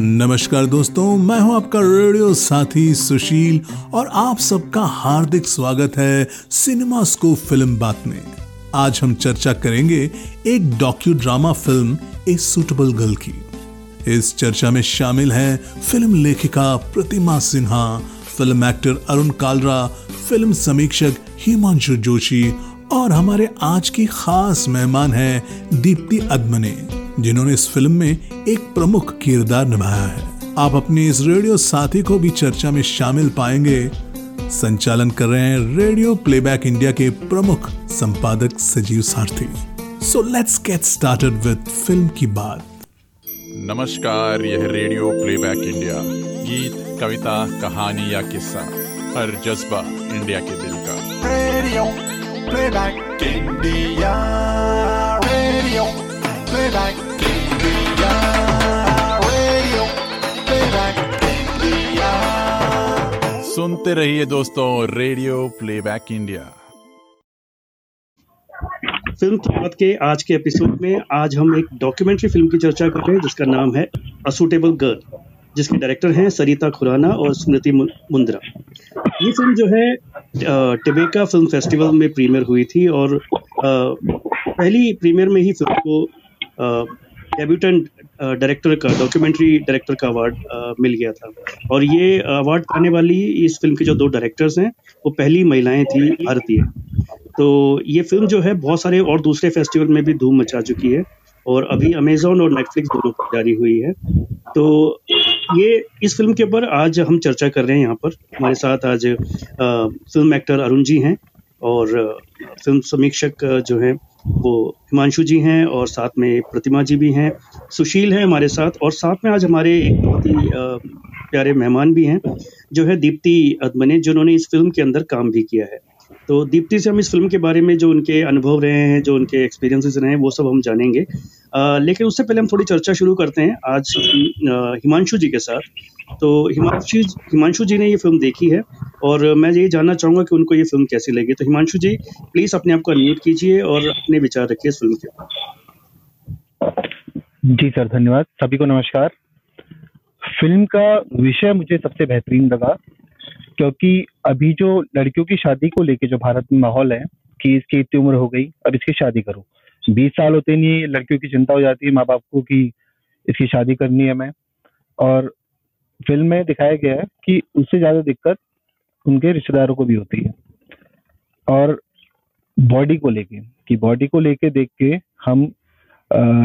नमस्कार दोस्तों, मैं हूँ आपका रेडियो साथी सुशील और आप सबका हार्दिक स्वागत है सिनेमा स्को फ़िल्म बात में। आज हम चर्चा करेंगे एक docudrama film A Suitable Girl की। इस चर्चा में शामिल हैं फ़िल्म लेखिका Pratima Sinha, film actor Arun Kalra, film समीक्षक हिमांशु जोशी और हमारे आज की खास मेहमान है दीप्ति अदमने। जिन्होंने इस फ़िल्म में एक प्रमुख किरदार निभाया है। आप अपने इस रेडियो साथी को भी चर्चा में शामिल पाएँगे। संचालन कर रहे हैं रेडियो प्लेबैक इंडिया के प्रमुख संपादक Sajeev Sarathy. So let's get started with film की बात। नमस्कार यह रेडियो प्लेबैक इंडिया। गीत कविता कहानी या किस्सा हर जज्बा इंडिया के दिल का। Radio playback India. Playback India radio सुनते रहिए दोस्तों रेडियो प्लेबैक इंडिया फ़िल्म बात के आज के एपिसोड में आज हम एक डॉक्यूमेंट्री फ़िल्म की चर्चा कर रहे हैं जिसका नाम है असूटेबल गर्ल जिसके डायरेक्टर हैं सरिता खुराना और स्मृति मुंद्रा। ये फ़िल्म जो है टिबेका फ़िल्म फेस्टिवल में प्रीमियर हुई थी और पहली प्रीमियर में ही फ़िल्म को डेब्यूटेंट डायरेक्टर का डॉक्यूमेंट्री डायरेक्टर का अवार्ड मिल गया था। और ये अवार्ड पाने वाली इस फ़िल्म के जो दो डायरेक्टर्स हैं, वो पहली महिलाएँ थी, भारतीय। तो ये फ़िल्म जो है, बहुत सारे और दूसरे फेस्टिवल में भी धूम मचा चुकी है। और अभी अमेजोन और नेटफ्लिक्स दोनों पर जारी हुई है। तो ये, इस फ़िल्म के ऊपर आज हम चर्चा कर रहे हैं यहाँ पर। हमारे साथ आज फ़िल्म एक्टर अरुण जी हैं। और फ़िल्म समीक्षक जो हैं वो हिमांशु जी हैं और साथ में प्रतिमा जी भी हैं, सुशील हैं हमारे साथ और साथ में आज हमारे एक बहुत ही प्यारे मेहमान भी हैं, जो है दीप्ति अदमने, जिन्होंने इस फ़िल्म के अंदर काम भी किया है। तो दीप्ति से हम इस फ़िल्म के बारे में जो उनके अनुभव रहे हैं जो उनके एक्सपीरियंसेस रहे हैं वो सब हम जानेंगे। अ, लेकिन उससे पहले हम थोड़ी चर्चा शुरू करते हैं आज हिमांशु जी के साथ। तो हिमांशु हिमांशु जी ने ये फ़िल्म देखी है और मैं ये जानना चाहूँगा कि उनको ये फ़िल्म कैसी लगी। तो हिमांशु जी प्लीज़ अपने आप को अनम्यूट कीजिए और अपने विचार रखिए इस फ़िल्म के। जी सर धन्यवाद। सभी को नमस्कार। फ़िल्म का विषय मुझे सबसे बेहतरीन लगा। क्योंकि अभी जो लड़कियों की शादी को लेके जो भारत में माहौल है कि इसकी इतनी उम्र हो गई, अब इसकी शादी करो। बीस साल होते नहीं लड़कियों की चिंता हो जाती है माँ बाप को कि इसकी शादी करनी है मैं और फ़िल्म में दिखाया गया है कि उससे ज़्यादा दिक्कत उनके रिश्तेदारों को भी होती है। और बॉडी को लेके, कि बॉडी को लेके देख के हम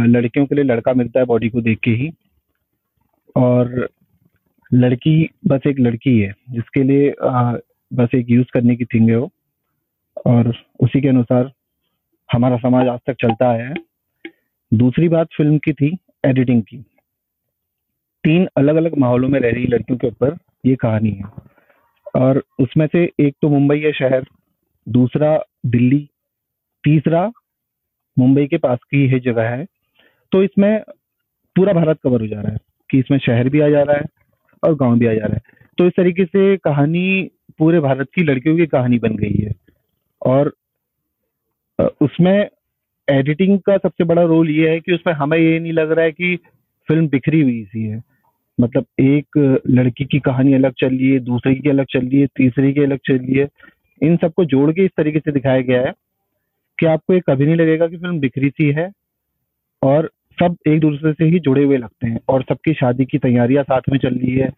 लड़कियों के लिए लड़का मिलता है बॉडी को देख के ही। और लड़की बस एक लड़की है जिसके लिए अ, बस एक यूज़ करने की थिंग है वो। और उसी के अनुसार हमारा समाज आज तक चलता आया है। दूसरी बात फ़िल्म की थी एडिटिंग की। तीन अलग अलग माहौलों में रह रही लड़कियों के ऊपर ये कहानी है। और उसमें से एक तो मुंबई है शहर दूसरा दिल्ली तीसरा मुंबई के पास की ही जगह है। तो इसमें पूरा भारत कवर हो जा रहा है कि इसमें शहर भी आ जा रहा है और गाँव आ जा रहा है। तो इस तरीके से कहानी पूरे भारत की लड़कियों की कहानी बन गई है। और उसमें एडिटिंग का सबसे बड़ा रोल ये है कि उसमें हमें ये नहीं लग रहा है कि फ़िल्म बिखरी हुई सी है। मतलब एक लड़की की कहानी अलग चल रही है, दूसरी की अलग चल रही है, तीसरी की अलग चल रही है। इन सबको जोड़ के इस तरीके से दिखाया गया है कि आपको ये कभी नहीं लगेगा कि फ़िल्म बिखरी सी है। और सब एक दूसरे से ही जुड़े हुए लगते हैं और सबकी शादी की तैयारियाँ साथ में चल रही है।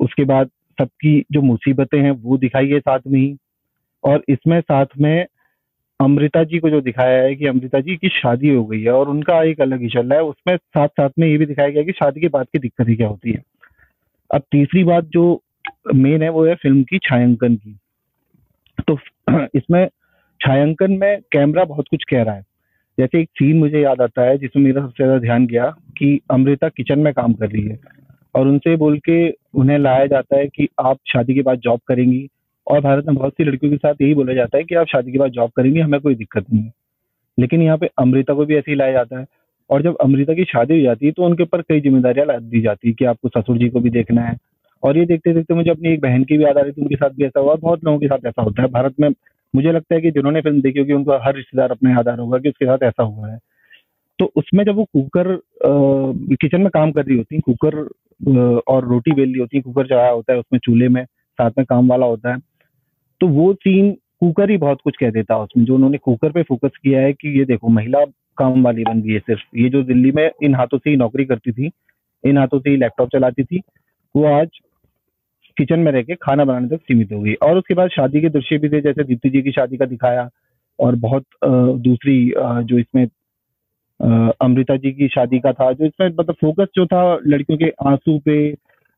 उसके बाद सबकी जो मुसीबतें हैं, वो दिखाई है साथ में ही। और इसमें साथ में अमृता जी को जो दिखाया है कि अमृता जी की शादी हो गई है और उनका एक अलग ही चल रहा है। उसमें साथ साथ में ये भी दिखाया गया कि शादी के बाद की दिक्कतें क्या होती है। अब तीसरी बात जो मेन है, वो है फ़िल्म की छायांकन की। तो इसमें छायांकन में कैमरा बहुत कुछ कह रहा है। जैसे एक सीन मुझे याद आता है, जिसमें मेरा सबसे ज़्यादा ध्यान गया कि अमृता किचन में काम कर रही है। और उनसे बोल के उन्हें लाया जाता है कि आप शादी के बाद जॉब करेंगी। और भारत में बहुत सी लड़कियों के साथ यही बोला जाता है कि आप शादी के बाद जॉब करेंगी, हमें कोई दिक्कत नहीं है। लेकिन यहाँ पे अमृता को भी ऐसे ही लाया जाता है। और जब अमृता की शादी हो जाती है तो उनके ऊपर कई जिम्मेदारियाँ लाद दी जाती है कि आपको ससुर जी को भी देखना है। और ये देखते देखते मुझे अपनी एक बहन की भी याद आ रही थी, उनके साथ भी ऐसा हुआ, बहुत लोगों के साथ ऐसा होता है। भारत में मुझे लगता है कि जिन्होंने फ़िल्म देखी होगी, उनको हर रिश्तेदार अपने याद आ रहा होगा कि उसके साथ ऐसा हुआ है। तो उसमें जब वो कुकर किचन में काम कर रही होती कुकर और रोटी बेल रही होती कुकर चढ़ाया होता है उसमें चूल्हे में, साथ में काम वाला होता है तो वो सीन कुकर ही बहुत कुछ कह देता है उसमें, जो उन्होंने कुकर पे फोकस किया है कि ये देखो, महिला काम वाली बन गई है सिर्फ़। ये जो दिल्ली में इन हाथों से ही नौकरी करती थी, इन हाथों से ही लैपटॉप चलाती थी, वो आज किचन में रह के खाना बनाने तक सीमित हो गई। और उसके बाद शादी के दृश्य भी थे, जैसे दीप्ति जी की शादी का दिखाया और बहुत दूसरी जो इसमें अमृता जी की शादी का था, जो इसमें मतलब फोकस जो था लड़कियों के आँसू पे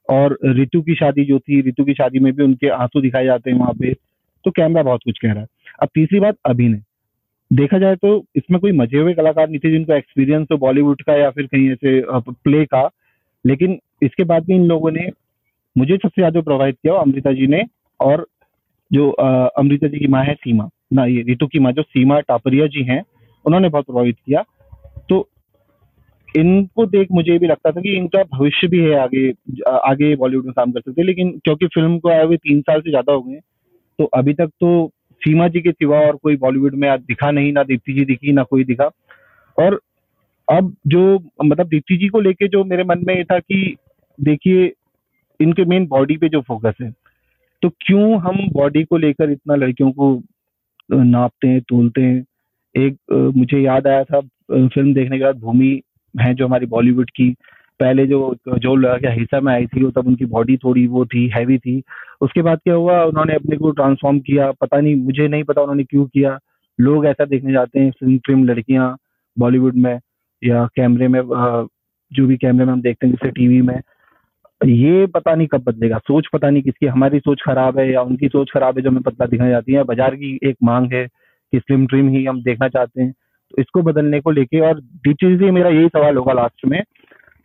और ऋतु की शादी जो थी ऋतु की शादी में भी उनके आँसू दिखाए जाते हैं वहाँ पे तो कैमरा बहुत कुछ कह रहा है। अब तीसरी बात, अभिनय। देखा जाए तो इसमें कोई मज़े हुए कलाकार नहीं थे जिनको एक्सपीरियंस हो बॉलीवुड का या फिर कहीं ऐसे प्ले का, लेकिन इसके बाद भी इन लोगों ने मुझे सबसे ज़्यादा प्रभावित किया अमृता जी ने और जो अमृता जी की माँ है सीमा, ना, ये रितु की माँ, जो सीमा टापरिया जी हैं, उन्होंने बहुत प्रभावित किया। तो इनको देख मुझे भी लगता था कि इनका भविष्य भी है आगे आगे बॉलीवुड में काम कर सकते लेकिन क्योंकि फ़िल्म को आए हुए तीन साल से ज़्यादा हो गए तो अभी तक तो सीमा जी के सिवा और कोई बॉलीवुड में दिखा नहीं, ना दीप्ति जी दिखी, ना कोई दिखा। और अब जो मतलब दीप्ति जी को लेके जो मेरे मन में ये था कि देखिए इनके मेन बॉडी पे जो फोकस है। तो क्यों हम बॉडी को लेकर इतना लड़कियों को नापते हैं, तोलते हैं? एक मुझे याद आया था फ़िल्म देखने के बाद भूमि है जो हमारी बॉलीवुड की। पहले जो जो क्या हिस्सा में आई थी, वो तब उनकी बॉडी थोड़ी वो थी हैवी थी। उसके बाद क्या हुआ, उन्होंने अपने को ट्रांसफॉर्म किया। पता नहीं, मुझे नहीं पता उन्होंने क्यों किया। लोग ऐसा देखने जाते हैं फ़िल्म फ़िल्म लड़कियाँ बॉलीवुड में या कैमरे में जो भी कैमरे में हम देखते हैं, जैसे टीवी में। ये पता नहीं कब बदलेगा। सोच पता नहीं किसकी, हमारी सोच खराब है या उनकी सोच खराब है जो हमें पता दिखाई जाती है। बाज़ार की एक मांग है कि स्लिम ट्रिम ही हम देखना चाहते हैं। तो इसको बदलने को लेके और डीचर से मेरा यही सवाल होगा लास्ट में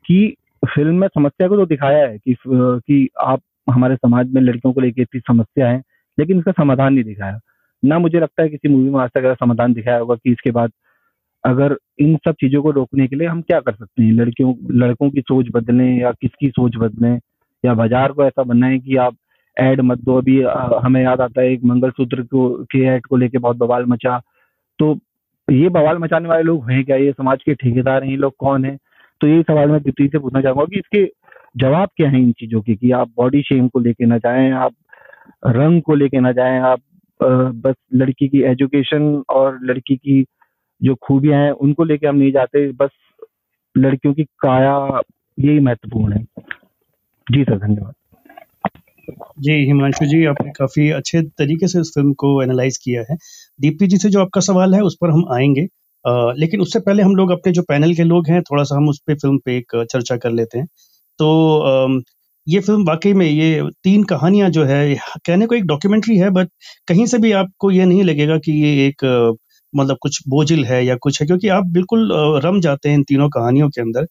कि फ़िल्म में समस्या को तो दिखाया है कि कि आप, हमारे समाज में लड़कियों को लेके इतनी समस्या है, लेकिन इसका समाधान नहीं दिखाया। ना मुझे लगता है किसी मूवी में आज तक समाधान दिखाया होगा कि इसके बाद अगर इन सब चीज़ों को रोकने के लिए हम क्या कर सकते हैं? लड़कियों, लड़कों की सोच बदलें या किसकी सोच बदलें? या बाज़ार को ऐसा बनाए कि आप एड मत दो। अभी हमें याद आता है एक मंगलसूत्र को, के एड को लेके बहुत बवाल मचा। तो ये बवाल मचाने वाले लोग हैं क्या? ये समाज के ठेकेदार हैं? ये लोग कौन है? तो ये सवाल मैं दीप्ति से पूछना चाहूँगा कि इसके जवाब क्या है इन चीज़ों के? कि आप बॉडी शेम को लेके ना जाएँ, आप रंग को लेके ना जाएँ, आप बस लड़की की एजुकेशन और लड़की की जो खूबियाँ हैं उनको लेके हम नहीं जाते बस लड़कियों की काया यही महत्वपूर्ण है। जी सर धन्यवाद। जी हिमांशु जी आपने काफ़ी अच्छे तरीके से इस फ़िल्म को एनालाइज किया है। दीप्ति जी से जो आपका सवाल है उस पर हम आएँगे। आ, लेकिन उससे पहले हम लोग अपने जो पैनल के लोग हैं थोड़ा सा हम उस पर फ़िल्म पे एक चर्चा कर लेते हैं। तो आ, ये फ़िल्म वाकई में ये तीन कहानियाँ जो है कहने को एक डॉक्यूमेंट्री है बट कहीं से भी आपको ये नहीं लगेगा कि ये एक मतलब कुछ बोझिल है या कुछ है? क्योंकि आप बिल्कुल रम जाते हैं इन तीनों कहानियों के अंदर।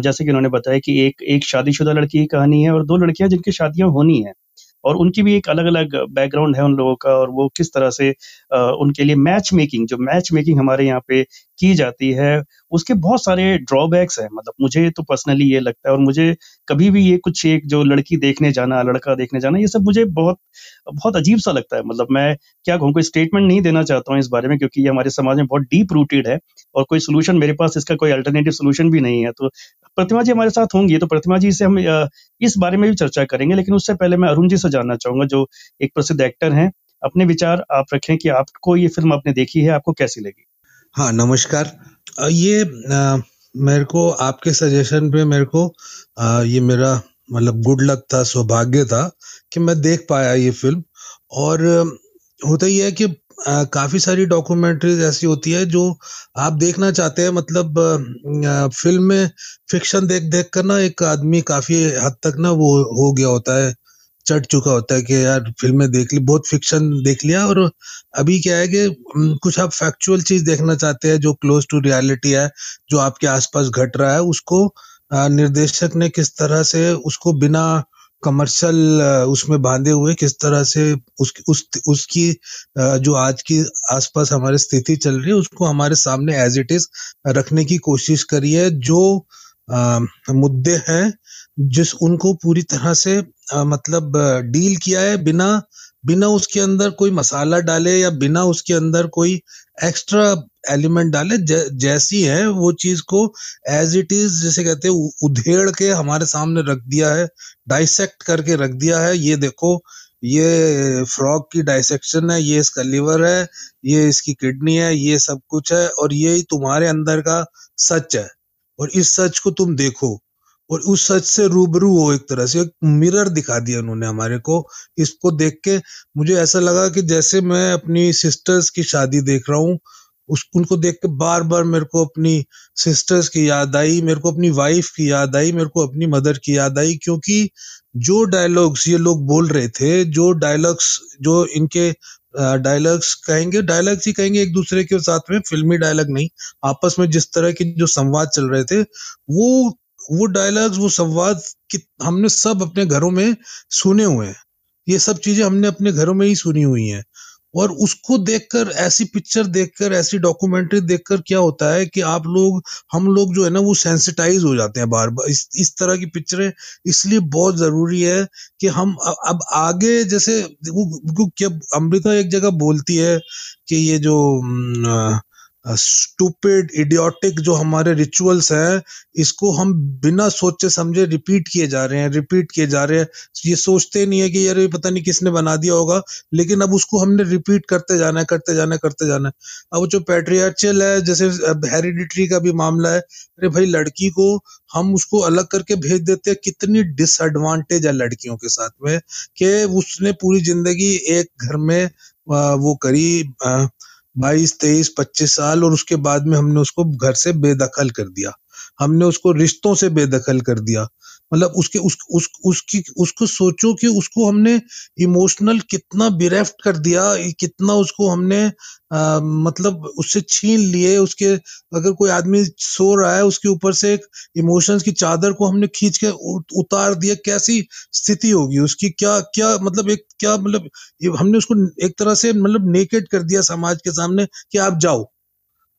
जैसे कि उन्होंने बताया कि एक एक शादीशुदा लड़की की कहानी है और दो लड़कियाँ जिनकी शादियाँ होनी है। और उनकी भी एक अलग अलग बैकग्राउंड है उन लोगों का और वो किस तरह से उनके लिए मैच मेकिंग जो मैच मेकिंग हमारे यहाँ पे की जाती है, उसके बहुत सारे ड्रॉबैक्स हैं। मतलब मुझे तो पर्सनली ये लगता है और मुझे कभी भी ये कुछ एक जो लड़की देखने जाना, लड़का देखने जाना, ये सब मुझे बहुत बहुत अजीब सा लगता है। मतलब मैं क्या कहूँ, कोई स्टेटमेंट नहीं देना चाहता हूँ इस बारे में क्योंकि ये हमारे समाज में बहुत डीप रूटेड है और कोई सोल्यूशन मेरे पास, इसका कोई अल्टरनेटिव सोल्यूशन भी नहीं है। तो प्रतिमा जी हमारे साथ होंगी तो प्रतिमा जी से हम इस बारे में भी चर्चा करेंगे, लेकिन उससे पहले मैं अरुण जी से जानना चाहूँगा, जो एक प्रसिद्ध एक्टर हैं, अपने विचार आप रखें कि आपको ये फ़िल्म आपने देखी है, आपको कैसी लगी? हाँ नमस्कार। ये मेरे को आपके सजेशन पे मेरे को ये मेरा मतलब गुड लक था, सौभाग्य था कि मैं देख पाया ये फ़िल्म और होता ही है कि काफ़ी सारी डॉक्यूमेंट्रीज ऐसी होती है जो आप देखना चाहते हैं मतलब फ़िल्म में फिक्शन देख देख कर ना एक आदमी काफ़ी हद तक ना वो हो गया होता है। चढ़ चुका होता है कि यार फ़िल्में देख ली बहुत फिक्शन देख लिया और अभी क्या है कि कुछ आप फैक्चुअल चीज़ देखना चाहते हैं जो क्लोज टू रियलिटी है जो आपके आसपास घट रहा है उसको निर्देशक ने किस तरह से उसको बिना कमर्शियल उसमें बांधे हुए किस तरह से उस, उस उसकी जो आज की आसपास हमारी स्थिति चल रही है उसको हमारे सामने एज इट इज़ रखने की कोशिश करी है जो आ, मुद्दे हैं जिस उनको पूरी तरह से आ, मतलब डील किया है बिना बिना उसके अंदर कोई मसाला डाले या बिना उसके अंदर कोई एक्स्ट्रा एलिमेंट डाले ज, जैसी है वो चीज़ को एज इट इज़ जैसे कहते हैं उधेड़ के हमारे सामने रख दिया है डाइसेक्ट करके रख दिया है। ये देखो ये फ्रॉग की डाइसेक्शन है ये इसका लिवर है ये इसकी किडनी है ये सब कुछ है और ये तुम्हारे अंदर का सच है। और इस सच को तुम देखो। और उस सच से रूबरू हो एक तरह से, एक मिरर दिखा दिया उन्होंने हमारे को, इसको देख के। मुझे ऐसा लगा कि जैसे मैं अपनी सिस्टर्स की शादी देख रहा हूँ, उस, उनको देख के बार बार मेरे को अपनी सिस्टर्स की याद आई, मेरे को अपनी वाइफ की याद आई, मेरे को अपनी मदर की याद आई, क्योंकि जो डायलॉग्स ये लोग बोल रहे थे, जो डायलॉग्स जो इनके डायलॉग्स कहेंगे डायलॉग्स ही कहेंगे एक दूसरे के साथ में, फिल्मी डायलॉग नहीं, आपस में जिस तरह के जो संवाद चल रहे थे, वो वो डायलॉग्स वो संवाद कि हमने सब अपने घरों में सुने हुए हैं। ये सब चीज़ें हमने अपने घरों में ही सुनी हुई हैं। और उसको देखकर, ऐसी पिक्चर देखकर, ऐसी डॉक्यूमेंट्री देखकर क्या होता है कि आप लोग, हम लोग जो है ना, वो सेंसिटाइज हो जाते हैं बार बार इस इस तरह की पिक्चरें इसलिए बहुत ज़रूरी है कि हम अब आगे जैसे वो क्या अमृता एक जगह बोलती है कि ये जो स्टूपिड इडियोटिक जो हमारे रिचुअल्स हैं, इसको हम बिना सोचे समझे रिपीट किए जा रहे हैं रिपीट किए जा रहे हैं। ये सोचते नहीं है कि यार ये पता नहीं किसने बना दिया होगा, लेकिन अब उसको हमने रिपीट करते जाना है, करते जाना है, करते जाना है। अब जो पेट्रियार्चल है, जैसे हेरिडिटरी का भी मामला है, अरे भाई लड़की को हम उसको अलग करके भेज देते हैं, कितनी डिसएडवांटेज है लड़कियों के साथ में, कि उसने पूरी ज़िंदगी एक घर में वो करी बाईस, तेईस, पच्चीस साल और उसके बाद में हमने उसको घर से बेदखल कर दिया। हमने उसको रिश्तों से बेदखल कर दिया। मतलब उसके उस, उस उसकी उसको सोचो कि उसको हमने इमोशनल कितना बिरेफ्ट कर दिया कितना उसको हमने आ, मतलब उससे छीन लिए उसके अगर कोई आदमी सो रहा है उसके ऊपर से एक इमोशंस की चादर को हमने खींच के उतार दिया कैसी स्थिति होगी उसकी? क्या क्या मतलब एक क्या मतलब हमने उसको एक तरह से मतलब नेकेड कर दिया समाज के सामने कि आप जाओ।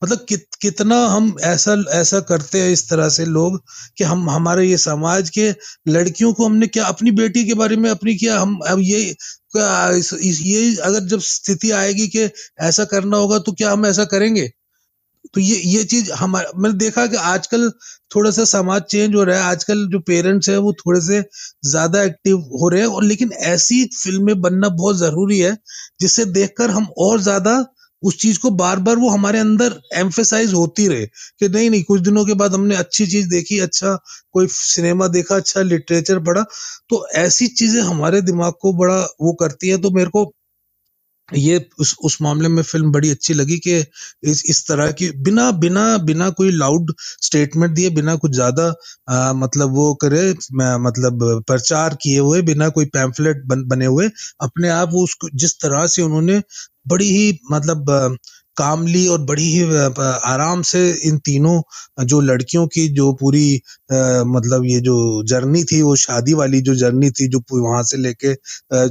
मतलब कित, कितना हम ऐसा ऐसा करते हैं इस तरह से लोग कि हम हमारे ये समाज के लड़कियों को हमने क्या अपनी बेटी के बारे में अपनी क्या हम अब ये ये अगर जब स्थिति आएगी कि ऐसा करना होगा तो क्या हम ऐसा करेंगे? तो ये ये चीज़ हमारा मैंने देखा कि आजकल थोड़ा सा समाज चेंज हो रहा है। आजकल जो पेरेंट्स हैं वो थोड़े से ज़्यादा एक्टिव हो रहे हैं और लेकिन ऐसी फ़िल्में बनना बहुत ज़रूरी है जिससे देखकर हम और ज़्यादा उस चीज़ को बार बार वो हमारे अंदर एम्फेसाइज होती रहे कि नहीं नहीं कुछ दिनों के बाद हमने अच्छी चीज़ देखी अच्छा कोई सिनेमा देखा अच्छा लिटरेचर पढ़ा तो ऐसी चीज़ें हमारे दिमाग को बड़ा वो करती है। तो मेरे को ये उस उस मामले में फ़िल्म बड़ी अच्छी लगी कि इस इस तरह की बिना बिना बिना कोई लाउड स्टेटमेंट दिए बिना कुछ ज़्यादा मतलब वो करे मतलब प्रचार किए हुए बिना कोई पैम्फलेट बन, बने हुए अपने आप वो उसको जिस तरह से उन्होंने बड़ी ही मतलब कामली और बड़ी ही आराम से इन तीनों, जो लड़कियों की जो पूरी अ, मतलब ये जो जर्नी थी वो शादी वाली जो जर्नी थी जो वहाँ से लेके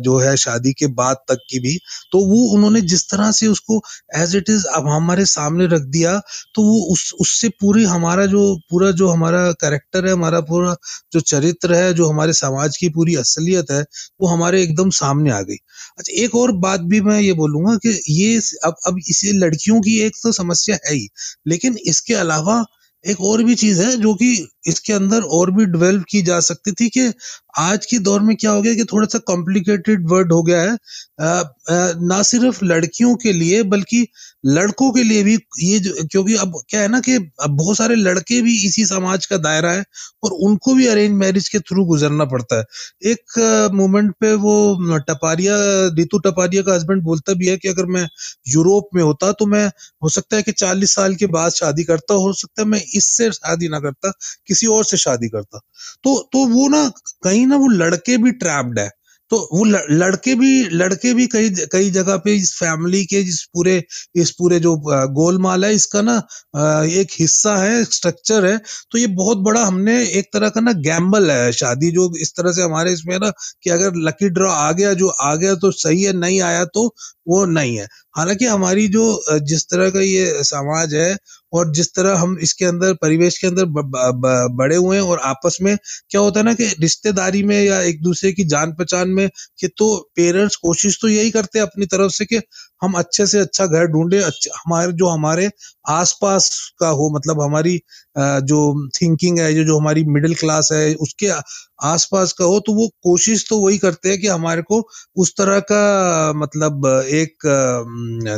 जो है शादी के बाद तक की भी तो वो उन्होंने जिस तरह से उसको एज इट इज़ अब हमारे सामने रख दिया तो वो उस उससे पूरी हमारा जो पूरा जो हमारा करेक्टर है हमारा पूरा जो चरित्र है जो हमारे समाज की पूरी असलियत है वो हमारे एकदम सामने आ गई। अच्छा एक और बात भी मैं ये बोलूँगा कि ये अब अब इसे लड़कियों की एक तो समस्या है ही लेकिन इसके अलावा एक और भी चीज़ है जो कि इसके अंदर और भी डिवेल्प की जा सकती थी कि आज के दौर में क्या हो गया कि थोड़ा सा कॉम्प्लिकेटेड वर्ड हो गया है। अ, अ, ना सिर्फ़ लड़कियों के लिए बल्कि लड़कों के लिए भी ये जो क्योंकि अब क्या है ना कि अब बहुत सारे लड़के भी इसी समाज का दायरा है और उनको भी अरेंज मैरिज के थ्रू गुजरना पड़ता है। एक मोमेंट पे वो टपारिया रितु टपारिया का हस्बैंड बोलता भी है कि अगर मैं यूरोप में होता तो मैं हो सकता है कि चालीस साल के बाद शादी करता हो सकता है मैं इससे शादी ना करता किसी और से शादी करता। तो तो वो ना, कहीं ना वो लड़के भी ट्रैप्ड है। तो वो लड़के भी लड़के भी कई कई जगह पे इस फैमिली के, इस पूरे इस पूरे जो गोलमाल है, इसका ना एक हिस्सा है स्ट्रक्चर है। तो ये बहुत बड़ा हमने एक तरह का ना गैम्बल है, शादी जो इस तरह से हमारे इसमें ना, कि अगर लकी ड्रॉ आ गया, जो आ गया तो सही है, नहीं आया तो वो नहीं है। हालाँकि हमारी जो जिस तरह का ये समाज है और जिस तरह हम इसके अंदर परिवेश के अंदर ब, ब, ब, बड़े हुए हैं और आपस में क्या होता है ना कि रिश्तेदारी में या एक दूसरे की जान पहचान में कि तो पेरेंट्स कोशिश तो यही करते हैं अपनी तरफ़ से कि हम अच्छे से अच्छा घर ढूंढे अच्छे हमारे जो हमारे आसपास का हो मतलब हमारी जो थिंकिंग है जो जो हमारी मिडिल क्लास है उसके आसपास का हो तो वो कोशिश तो वही करते हैं कि हमारे को उस तरह का मतलब एक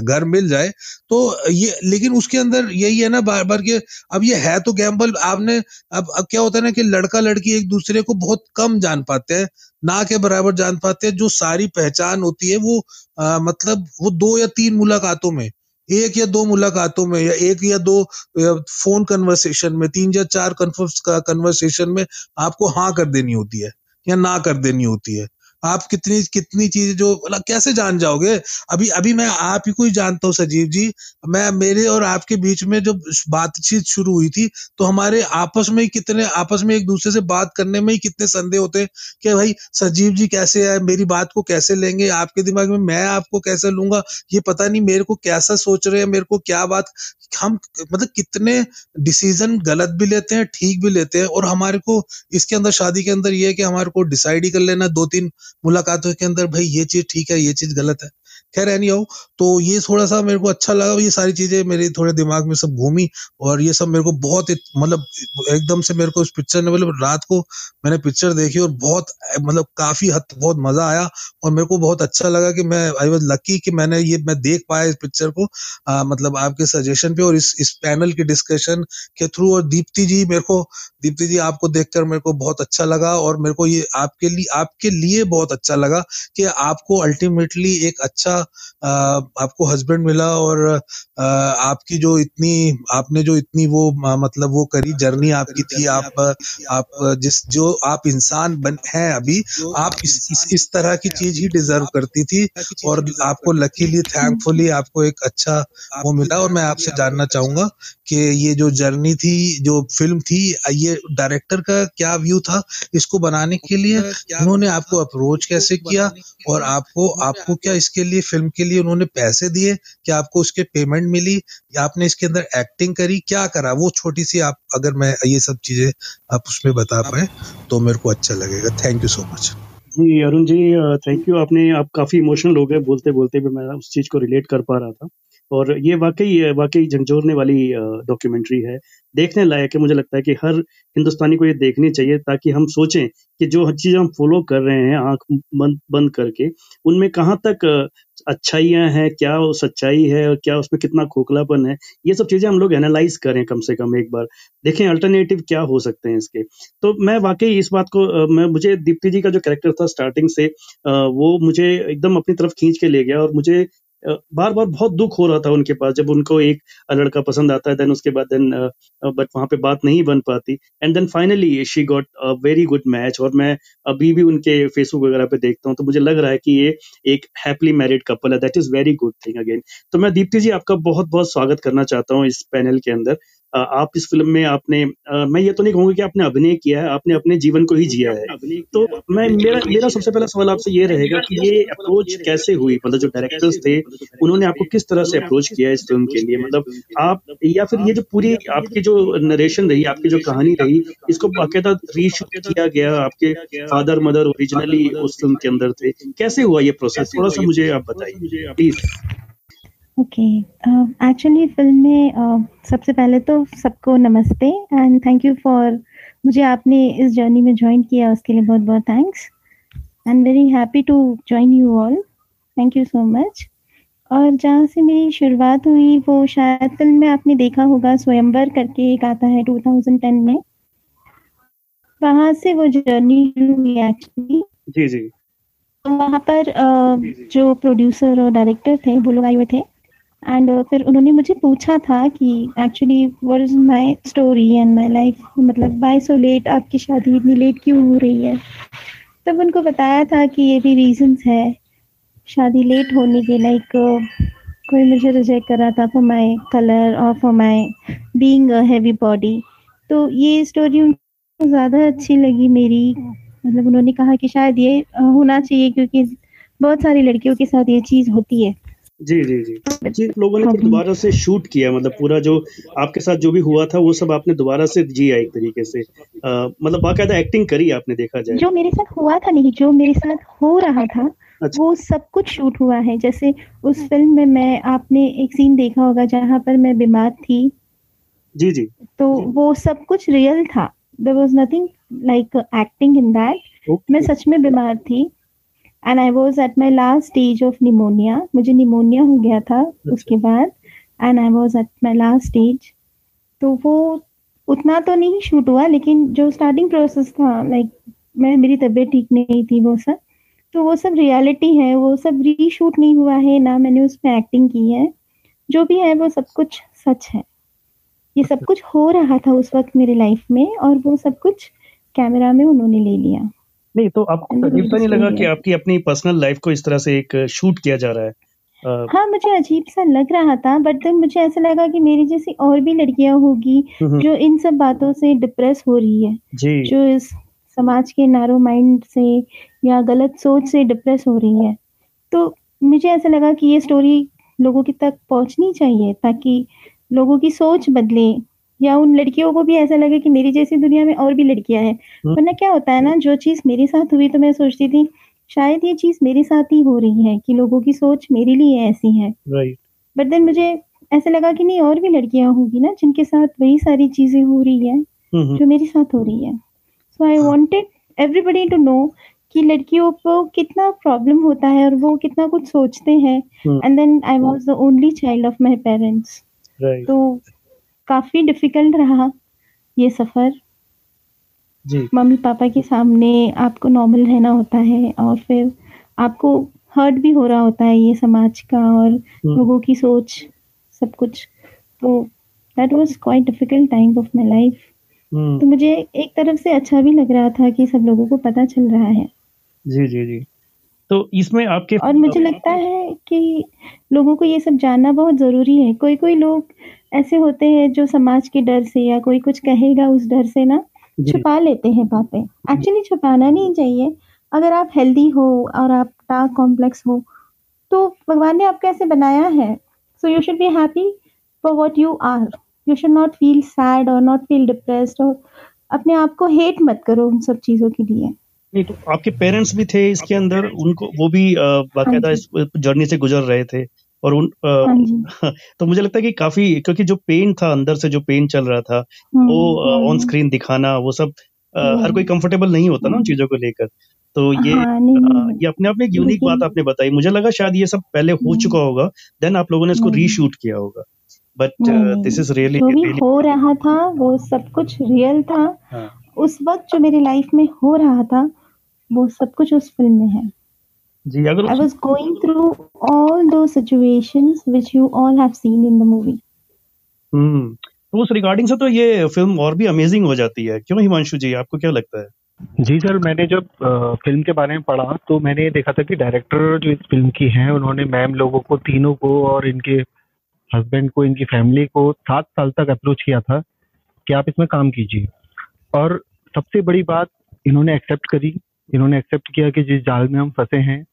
घर मिल जाए। तो ये लेकिन उसके अंदर यही है ना बार बार के अब ये है तो गैम्बल आपने अब अब क्या होता है ना कि लड़का लड़की एक दूसरे को बहुत कम जान पाते हैं ना के बराबर जान पाते हैं जो सारी पहचान होती है वो आ, मतलब वो दो या तीन मुलाकातों में, एक या दो मुलाकातों में, या एक या दो फ़ोन कन्वर्सेशन में, तीन या चार कन्वर्सेशन में आपको हाँ कर देनी होती है या ना कर देनी होती है। आप कितनी कितनी चीज़ें जो मतलब कैसे जान जाओगे? अभी अभी मैं आप ही को ही जानता हूँ, सजीव जी। मैं, मेरे और आपके बीच में जब बातचीत शुरू हुई थी तो हमारे आपस में ही कितने, आपस में एक दूसरे से बात करने में ही कितने संदेह होते हैं कि भाई, सजीव जी कैसे है, मेरी बात को कैसे लेंगे, आपके दिमाग में मैं आपको कैसे लूँगा? ये पता नहीं मेरे को कैसा सोच रहे हैं, मेरे को क्या बात, हम मतलब कितने डिसीज़न गलत भी लेते हैं, ठीक भी लेते हैं, और हमारे को, इसके अंदर, शादी के अंदर ये है कि हमारे को डिसाइड ही कर लेना दो तीन मुलाकातों के अंदर भाई ये चीज़ ठीक है ये चीज़ गलत है। खैर एनी हो तो ये थोड़ा सा मेरे को अच्छा लगा। ये सारी चीज़ें मेरे थोड़े दिमाग में सब घूमी और ये सब मेरे को बहुत मतलब एकदम से मेरे को उस पिक्चर ने मतलब रात को मैंने पिक्चर देखी और बहुत मतलब काफ़ी हद बहुत मज़ा आया और मेरे को बहुत अच्छा लगा कि मैं आई वॉज़ लकी कि मैंने ये मैं देख पाया इस पिक्चर को आ, मतलब आपके सजेशन पे और इस इस पैनल के डिस्कशन के थ्रू और दीप्ति जी मेरे को दीप्ति जी आपको देखकर मेरे को बहुत अच्छा लगा और मेरे को ये आपके लिए आपके लिए बहुत अच्छा लगा कि आपको अल्टीमेटली एक अच्छा आपको हस्बैंड मिला और आपकी जो इतनी आपने जो इतनी वो मतलब वो करी जर्नी आपकी थी आप आप जिस जो आप इंसान बन हैं अभी आप इस इस, इस तरह की चीज़ ही डिजर्व करती थी और आपको लकीली थैंकफुली आपको एक अच्छा वो मिला और मैं आपसे जानना चाहूँगा कि ये जो जर्नी थी जो फ़िल्म थी ये डायरेक्टर का क्या व्यू था इसको बनाने के लिए? उन्होंने आपको अप्रोच कैसे किया और आपको आपको क्या इसके लिए फ़िल्म के लिए उन्होंने पैसे दिए, क्या आपको उसके पेमेंट मिली या आपने इसके अंदर एक्टिंग करी, क्या करा? वो छोटी सी आप, अगर मैं ये सब चीज़ें आप उसमें बता पाए तो मेरे को अच्छा लगेगा। Thank you so much ji, Arun ji thank you आपने, आप काफ़ी इमोशनल हो गए बोलते बोलते भी मैं उस चीज़ को रिलेट कर पा रहा था। और ये वाकई वाकई झंझोरने वाली डॉक्यूमेंट्री है। देखने लायक है, मुझे लगता है कि हर हिंदुस्तानी को ये देखनी चाहिए ताकि हम सोचें कि जो चीज़ हम फॉलो कर रहे हैं, आँख बंद बंद करके, उनमें कहाँ तक अच्छाइयाँ हैं, क्या सच्चाई है और क्या उसमें कितना खोखलापन है, ये सब चीज़ें हम लोग एनालाइज करें कम से कम एक बार। देखें अल्टरनेटिव क्या हो सकते हैं इसके। तो मैं वाकई इस बात को मैं, मुझे दीप्ति जी का जो कैरेक्टर था स्टार्टिंग से वो मुझे एकदम अपनी तरफ़ खींच के ले गया और मुझे बार बार बहुत दुख हो रहा था उनके पास। जब उनको एक लड़का पसंद आता है देन उसके बाद देन बट वहाँ पे बात नहीं बन पाती। And then finally she got a very good match और मैं अभी भी उनके फेसबुक वगैरह पे देखता हूँ तो मुझे लग रहा है कि ये एक हैप्पीली मैरिड कपल है। That is very good thing again तो मैं दीप्ति जी, आपका बहुत बहुत स्वागत करना चाहता हूँ इस पैनल के अंदर। आप इस फ़िल्म में आपने मैं ये तो नहीं कहूँगा कि आपने अभिनय किया है, आपने अपने जीवन को ही जिया है। तो मैं, मेरा मेरा सबसे पहला सवाल आपसे ये रहेगा कि ये अप्रोच कैसे हुई? मतलब जो डायरेक्टर्स थे, उन्होंने आपको किस तरह से अप्रोच किया इस फ़िल्म के लिए? मतलब आप, या फिर ये जो पूरी आपकी जो नरेशन रही, आपकी जो कहानी रही, इसको बाकायदा रीशूट किया गया? आपके फादर मदर ओरिजिनली उस फ़िल्म के अंदर थे। कैसे हुआ ये प्रोसेस थोड़ा सा मुझे आप बताइए प्लीज़ ओके एक्चुअली फ़िल्म में uh, सबसे पहले तो सबको नमस्ते एंड थैंक यू फॉर मुझे आपने इस जर्नी में ज्वाइन किया उसके लिए बहुत बहुत thanks I am very happy to join you all thank you so much और जहाँ से मेरी शुरुआत हुई वो शायद फ़िल्म में आपने देखा होगा स्वयंवर करके एक आता है 2010 में. वहाँ से वो जर्नी हुई एक्चुअली जी जी। तो वहाँ पर अ, जो प्रोड्यूसर और डायरेक्टर थे वो लोग आए हुए थे। एंड फिर उन्होंने मुझे पूछा था कि actually what is my story and my life मतलब बाई सो लेट आपकी शादी इतनी लेट क्यों हो रही है? तब उनको बताया था कि ये भी रीजंस है। शादी लेट होने के लाइक कोई मुझे रिजेक्ट कर रहा था फॉर माय कलर और for my being a heavy body तो ये स्टोरी उनको ज़्यादा अच्छी लगी मेरी। मतलब उन्होंने कहा कि शायद ये होना चाहिए क्योंकि बहुत सारी लड़कियों के साथ ये चीज़ होती है। जी जी जी। जी लोगों ने फिर दोबारा से शूट किया मतलब पूरा जो आपके साथ जो भी हुआ था वो सब आपने दोबारा से जिया एक तरीके से अ, मतलब बाकायदा एक्टिंग करी आपने देखा जाए। जो मेरे साथ हुआ था नहीं जो मेरे साथ हो रहा था अच्छा। वो सब कुछ शूट हुआ है। जैसे उस फ़िल्म में मैं आपने एक सीन देखा होगा जहाँ पर मैं बीमार थी। जी जी। तो जी। वो सब कुछ रियल था। There was nothing like acting in that मैं सच में बीमार थी। And I was at my last stage of pneumonia मुझे निमोनिया हो गया था उसके बाद। And I was at my last stage तो वो उतना तो नहीं शूट हुआ लेकिन जो स्टार्टिंग प्रोसेस था लाइक मैं मेरी तबीयत ठीक नहीं थी वो सब। तो वो सब रियलिटी है वो सब रीशूट नहीं हुआ है ना मैंने उसमें एक्टिंग की है। जो भी है वो सब कुछ सच है। ये सब कुछ हो रहा था उस वक्त मेरे लाइफ में और वो सब कुछ कैमरा में उन्होंने ले लिया। नहीं तो आपको अजीब सा नहीं लगा कि आपकी अपनी पर्सनल लाइफ को इस तरह से एक शूट किया जा रहा है? अ, हाँ मुझे अजीब सा लग रहा था बट देन मुझे ऐसा लगा कि मेरी जैसी और भी लड़कियाँ होगी हम्म, जो इन सब बातों से डिप्रेस हो रही है जी। जो इस समाज के नारो माइंड से या गलत सोच से डिप्रेस हो रही है। तो मुझे ऐसा लगा कि ये स्टोरी लोगों की तक पहुंचनी चाहिए ताकि लोगों की सोच बदले या उन लड़कियों को भी ऐसा लगे कि मेरी जैसी दुनिया में और भी लड़कियाँ हैं। हम्म। वरना क्या होता है ना जो चीज़ मेरे साथ हुई तो मैं सोचती थी शायद ये चीज़ मेरे साथ ही हो रही है कि लोगों की सोच मेरे लिए ऐसी है। राइट बट देन मुझे ऐसा लगा कि नहीं और भी लड़कियाँ होगी ना जिनके साथ वही सारी चीज़ें हो रही है हम्म, हम्म, जो मेरे साथ हो रही है। So I wanted everybody to know कि लड़कियों को कितना प्रॉब्लम होता है और वो कितना कुछ सोचते हैं। And then I was the only child of my parents तो काफ़ी डिफ़िकल्ट रहा ये सफ़र। जी। मम्मी पापा के सामने आपको नॉर्मल रहना होता है और फिर आपको हर्ट भी हो रहा होता है ये समाज का और लोगों की सोच सब कुछ। तो that was quite difficult time of my life hmm, तो मुझे एक तरफ़ से अच्छा भी लग रहा था कि सब लोगों को पता चल रहा है। जी जी जी। तो इसमें आपके और मुझे लगता है कि लोगों को ये सब जानना बहुत ज़रूरी है। कोई कोई लोग ऐसे होते हैं जो समाज के डर से या कोई कुछ कहेगा उस डर से ना जी। छुपा लेते हैं बातें। एक्चुअली छुपाना नहीं चाहिए। अगर आप हेल्दी हो और आप डार्क कॉम्प्लेक्स हो तो भगवान ने आपको ऐसे बनाया है। So you should be happy for what you are you should not feel sad और नॉट फील डिप्रेस्ड और अपने आप को हेट मत करो उन सब चीज़ों के लिए। नहीं तो आपके पेरेंट्स भी थे इसके अंदर उनको वो भी अ, बाकायदा हाँ इस जर्नी से गुजर रहे थे। और उन अ, हाँ तो मुझे लगता है कि काफ़ी क्योंकि जो पेन था अंदर से जो पेन चल रहा था वो ऑन हम्म, स्क्रीन दिखाना वो सब अ, हम्म। हर कोई कंफर्टेबल नहीं होता ना उन चीज़ों को लेकर। तो ये हाँ ये अपने आप में एक यूनिक बात आपने बताई। मुझे लगा शायद ये सब पहले हो हम्म। चुका होगा देन आप लोगों ने इसको रीशूट किया होगा। But this is really really हो रहा था वो सब कुछ रियल था। हाँ। उस वक्त जो मेरी लाइफ में हो रहा था वो सब कुछ उस फ़िल्म में है। जी अगर I was going through all those situations which you all have seen in the movie hmm तो उस रिगार्डिंग से तो ये फ़िल्म और भी अमेजिंग हो जाती है। क्यों हिमांशु जी आपको क्या लगता है? जी सर मैंने जब फ़िल्म के बारे में पढ़ा तो मैंने ये देखा था कि डायरेक्टर जो इस फ़िल्म की हैं उन्होंने मैम लोगों को तीनों को और इनके हस्बैंड को इनकी फैमिली को सात साल तक अप्रोच किया था कि आप इसमें काम कीजिए। और सबसे बड़ी बात इन्होंने एक्सेप्ट करी। इन्होंने एक्सेप्ट किया कि जिस जाल में हम फंसे हैं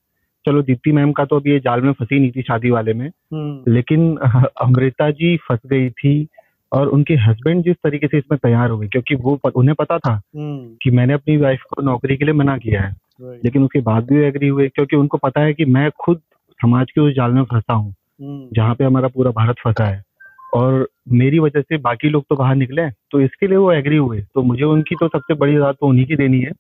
चलो दीप्ति मैम का तो अभी ये जाल में फंसी नहीं थी शादी वाले में। हम्म। लेकिन अमृता जी फंस गई थी और उनके हस्बैंड जिस तरीके से इसमें तैयार हुए क्योंकि वो प- उन्हें पता था हम्म। कि मैंने अपनी वाइफ को नौकरी के लिए मना किया है। लेकिन उसके बाद भी एग्री हुए क्योंकि उनको पता है कि मैं खुद समाज के उस जाल में फंसा हूँ हम्म। जहाँ पे हमारा पूरा भारत फंसा है। और मेरी वजह से बाकी लोग तो बाहर निकले तो इसके लिए वो एग्री हुए। तो मुझे उनकी तो सबसे बड़ी बात तो उन्हीं की देनी है।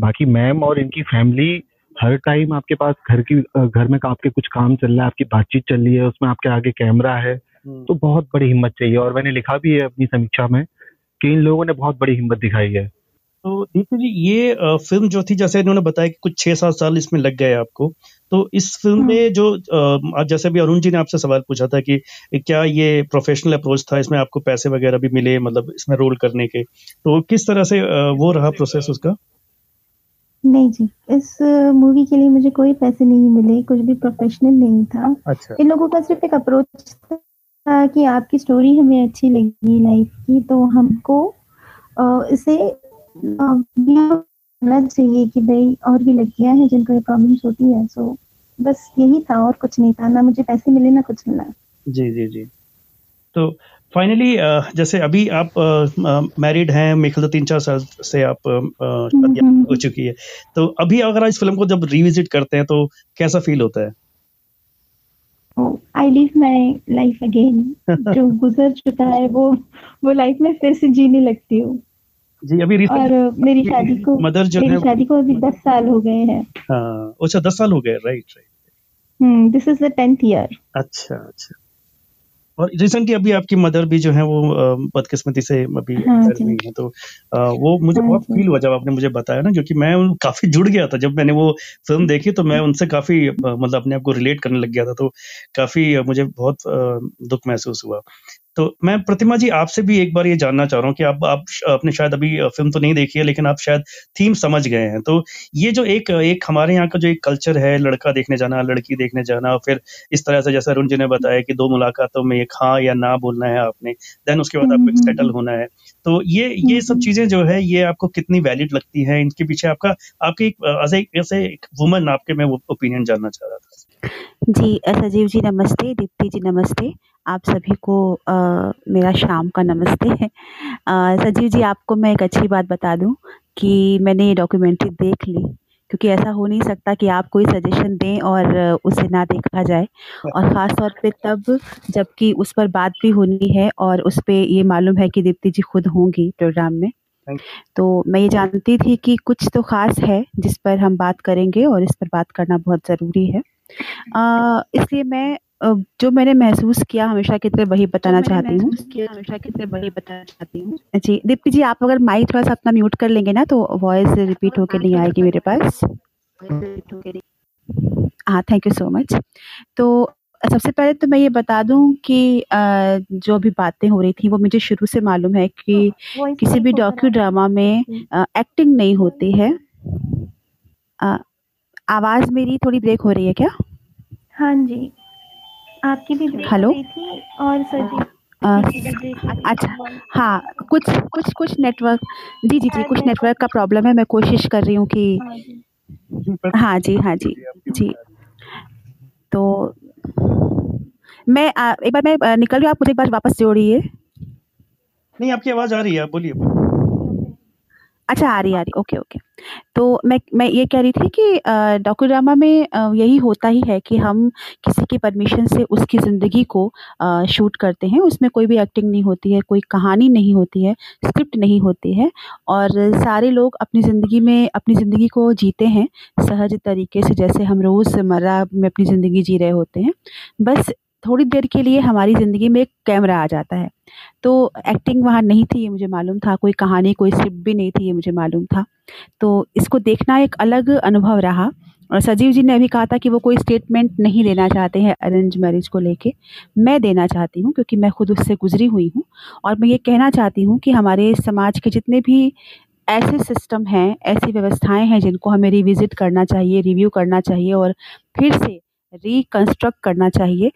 बाकी मैम और इनकी फैमिली हर टाइम आपके पास घर की घर में आपके कुछ काम चल रहा है आपकी बातचीत चल रही है उसमें आपके आगे कैमरा है हम्म। तो बहुत बड़ी हिम्मत चाहिए। और मैंने लिखा भी है अपनी समीक्षा में कि इन लोगों ने बहुत बड़ी हिम्मत दिखाई है। तो दीप्ति जी ये फ़िल्म जो थी जैसे इन्होंने बताया कि कुछ छह सात साल इसमें लग गए आपको तो इस फ़िल्म हम्म। में जो आज जैसे भी अरुण जी ने आपसे सवाल पूछा था कि क्या ये प्रोफेशनल अप्रोच था? इसमें आपको पैसे वगैरह भी मिले मतलब इसमें रोल करने के? तो किस तरह से वो रहा प्रोसेस उसका? नहीं जी इस मूवी के लिए मुझे कोई पैसे नहीं मिले कुछ भी प्रोफेशनल नहीं था। अच्छा। इन लोगों का सिर्फ़ एक अप्रोच था कि आपकी स्टोरी हमें अच्छी लगी लाइफ की तो हमको इसे चाहिए कि भाई और भी लड़कियाँ हैं जिनको ये प्रॉब्लम्स होती है सो बस यही था और कुछ नहीं था ना मुझे पैसे मिले ना कुछ मिला। जी जी जी। तो फाइनली जैसे अभी आप मैरिड हैं मेरे ख्याल तीन चार साल से आप अ, शादी हम्म, हो चुकी है। तो अभी अगर इस फ़िल्म को जब रिविजिट करते हैं तो कैसा फील होता है? I live my life again जो गुजर चुका है वो वो लाइफ में फिर से जीने लगती हूँ। जी अभी और मेरी शादी को मदर जो मेरी शादी को अभी दस साल हो गए हैं। हाँ अच्छा दस साल हो गए right right hmm this is the tenth year अच्छा अच्छा। और रिसेंटली अभी आपकी मदर भी जो है वो बदकिस्मती से अभी हाँ एक्सपायर है तो वो मुझे हाँ बहुत फील हुआ जब आपने मुझे बताया ना क्योंकि मैं काफ़ी जुड़ गया था। जब मैंने वो फ़िल्म देखी तो मैं उनसे काफ़ी मतलब अपने आप को रिलेट करने लग गया था तो काफ़ी मुझे बहुत दुख महसूस हुआ। तो मैं प्रतिमा जी आपसे भी एक बार ये जानना चाह रहा हूँ कि आप आप आपने शायद अभी फ़िल्म तो नहीं देखी है लेकिन आप शायद थीम समझ गए हैं। तो ये जो एक एक हमारे यहाँ का जो एक कल्चर है लड़का देखने जाना लड़की देखने जाना और फिर इस तरह से जैसे अरुण जी ने बताया कि दो मुलाकातों में एक हाँ या ना बोलना है आपने देन उसके बाद आपको हम्म, सेटल होना है। तो ये ये सब हम्म। चीज़ें जो है ये आपको कितनी वैलिड लगती है? इनके पीछे आपका आपके एक एज एक वुमन आपके मैं वो ओपिनियन जानना चाह रहा था। जी सजीव जी नमस्ते दीप्ति जी नमस्ते। आप सभी को मेरा शाम का नमस्ते है। सजीव जी आपको मैं एक अच्छी बात बता दूँ कि मैंने ये डॉक्यूमेंट्री देख ली क्योंकि ऐसा हो नहीं सकता कि आप कोई सजेशन दें और उसे ना देखा जाए। और ख़ास तौर पे तब जबकि उस पर बात भी होनी है और उस पर ये मालूम है कि दीप्ति जी खुद होंगी प्रोग्राम में। तो मैं ये जानती थी कि कुछ तो ख़ास है जिस पर हम बात करेंगे और इस पर बात करना बहुत ज़रूरी है। इसलिए मैं जो मैंने महसूस किया हमेशा की तरह वही बताना चाहती हूँ। हमेशा की तरह वही बताना चाहती हूँ। जी दीप्ति जी आप अगर माइक थोड़ा सा अपना म्यूट कर लेंगे ना तो वॉइस रिपीट होकर नहीं आएगी मेरे पास। हाँ थैंक यू सो मच तो सबसे पहले तो मैं ये बता दूँ कि जो भी बातें हो रही थी वो मुझे शुरू से मालूम है कि किसी भी डॉक्यू ड्रामा में एक्टिंग नहीं होती है। आवाज़ मेरी थोड़ी ब्रेक हो रही है क्या? हाँ जी। आपकी भी हेलो? थी और हो रही थी। अच्छा हाँ कुछ कुछ कुछ नेटवर्क जी जी जी कुछ नेटवर्क का प्रॉब्लम है मैं कोशिश कर रही हूँ कि हाँ जी। हाँ जी हाँ जी तो मैं आ, एक बार मैं निकल रही हूँ आप मुझे एक बार वापस जोड़िए नहीं आपकी आवाज़ आ रही है बोलिए। अच्छा आ रही आ रही ओके ओके। तो मैं मैं ये कह रही थी कि डॉक्यूड्रामा में यही होता ही है कि हम किसी की परमिशन से उसकी ज़िंदगी को शूट करते हैं। उसमें कोई भी एक्टिंग नहीं होती है, कोई कहानी नहीं होती है स्क्रिप्ट नहीं होती है। और सारे लोग अपनी ज़िंदगी में, अपनी ज़िंदगी को जीते हैं, सहज तरीके से। जैसे हम रोज़मर्रा में अपनी ज़िंदगी जी रहे होते हैं। बस थोड़ी देर के लिए हमारी ज़िंदगी में एक कैमरा आ जाता है। तो एक्टिंग वहाँ नहीं थी, ये मुझे मालूम था। कोई कहानी, कोई स्क्रिप्ट भी नहीं थी, ये मुझे मालूम था। तो इसको देखना एक अलग अनुभव रहा और सजीव जी ने अभी कहा था कि वो कोई स्टेटमेंट नहीं देना चाहते हैं अरेंज मैरिज को लेके। मैं देना चाहती हूँ क्योंकि मैं खुद उससे गुजरी हुई हूँ और मैं ये कहना चाहती हूँ कि हमारे समाज के जितने भी ऐसे सिस्टम हैं, ऐसी व्यवस्थाएँ हैं जिनको हमें रिविजिट करना चाहिए रिव्यू करना चाहिए और फिर से रिकंस्ट्रक्ट करना चाहिए।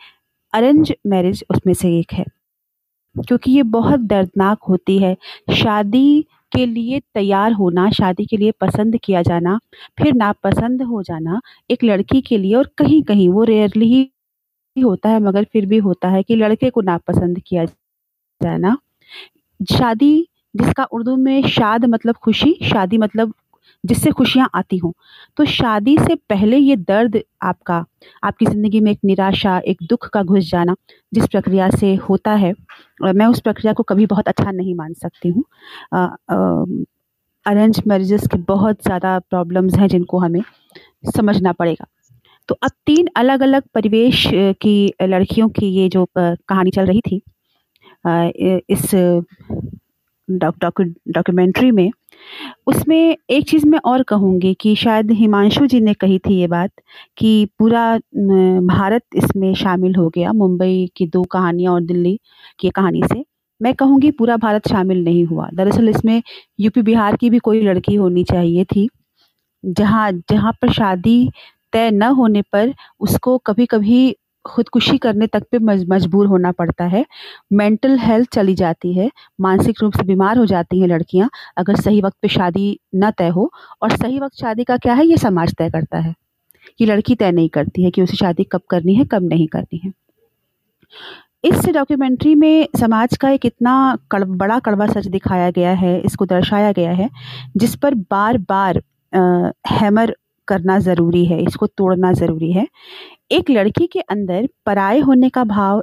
अरेंज मैरिज उसमें से एक है। क्योंकि ये बहुत दर्दनाक होती है। शादी के लिए तैयार होना, शादी के लिए पसंद किया जाना, फिर नापसंद हो जाना एक लड़की के लिए और कहीं कहीं वो रेयरली ही होता है, मगर फिर भी होता है कि लड़के को नापसंद किया जाना। शादी जिसका उर्दू में शाद मतलब खुशी, शादी मतलब जिससे खुशियाँ आती हों। तो शादी से पहले ये दर्द आपका, आपकी ज़िंदगी में एक निराशा, एक दुख का घुस जाना, जिस प्रक्रिया से होता है मैं उस प्रक्रिया को कभी बहुत अच्छा नहीं मान सकती हूँ। अरेंज मैरिजेस के बहुत ज़्यादा प्रॉब्लम्स हैं जिनको हमें समझना पड़ेगा। तो अब तीन अलग अलग परिवेश की लड़कियों की ये जो कहानी चल रही थी इस डॉक्यूमेंट्री में उसमें एक चीज़ मैं और कहूँगी कि शायद हिमांशु जी ने कही थी ये बात कि पूरा भारत इसमें शामिल हो गया, मुंबई की दो कहानियाँ और दिल्ली की कहानी से। मैं कहूँगी पूरा भारत शामिल नहीं हुआ। दरअसल इसमें यूपी बिहार की भी कोई लड़की होनी चाहिए थी, जहाँ जहाँ पर शादी तय न होने पर उसको कभी कभी खुदकुशी करने तक पे मजबूर होना पड़ता है। मेंटल हेल्थ चली जाती है मानसिक रूप से बीमार हो जाती हैं लड़कियाँ अगर सही वक्त पे शादी न तय हो और सही वक्त शादी का क्या है ये समाज तय करता है कि लड़की तय नहीं करती है कि उसे शादी कब करनी है कब नहीं करनी है। इस डॉक्यूमेंट्री में समाज का एक इतना कड़, बड़ा कड़वा सच दिखाया गया है इसको दर्शाया गया है जिस पर बार बार आ, हैमर करना ज़रूरी है इसको तोड़ना ज़रूरी है। एक लड़की के अंदर पराए होने का भाव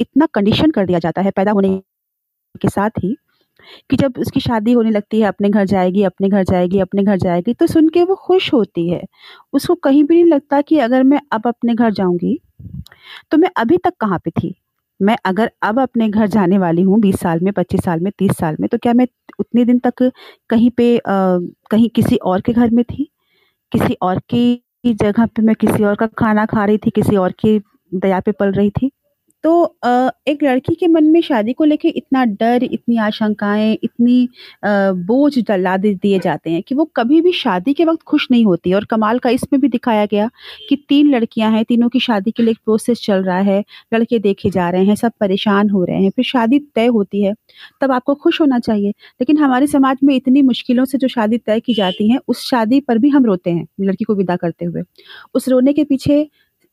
इतना कंडीशन कर दिया जाता है पैदा होने के साथ ही कि जब उसकी शादी होने लगती है अपने घर जाएगी अपने घर जाएगी अपने घर जाएगी तो सुन के वो खुश होती है। उसको कहीं भी नहीं लगता कि अगर मैं अब अपने घर जाऊँगी तो मैं अभी तक कहाँ पे थी? मैं अगर अब अपने घर जाने वाली हूँ बीस साल में पच्चीस साल में तीस साल में तो क्या मैं उतने दिन तक कहीं पे आ, कहीं किसी और के घर में थी? किसी और की जगह पे मैं किसी और का खाना खा रही थी, किसी और की दया पे पल रही थी। तो एक लड़की के मन में शादी को लेके इतना डर, इतनी आशंकाएँ, इतनी बोझ डला दिए जाते हैं कि वो कभी भी शादी के वक़्त खुश नहीं होती और कमाल का इसमें भी दिखाया गया कि 3 लड़कियाँ हैं, तीनों की शादी के लिए एक प्रोसेस चल रहा है, लड़के देखे जा रहे हैं, सब परेशान हो रहे हैं, फिर शादी तय होती है, तब आपको खुश होना चाहिए। लेकिन हमारे समाज में इतनी मुश्किलों से जो शादी तय की जाती है, उस शादी पर भी हम रोते हैं, लड़की को विदा करते हुए। उस रोने के पीछे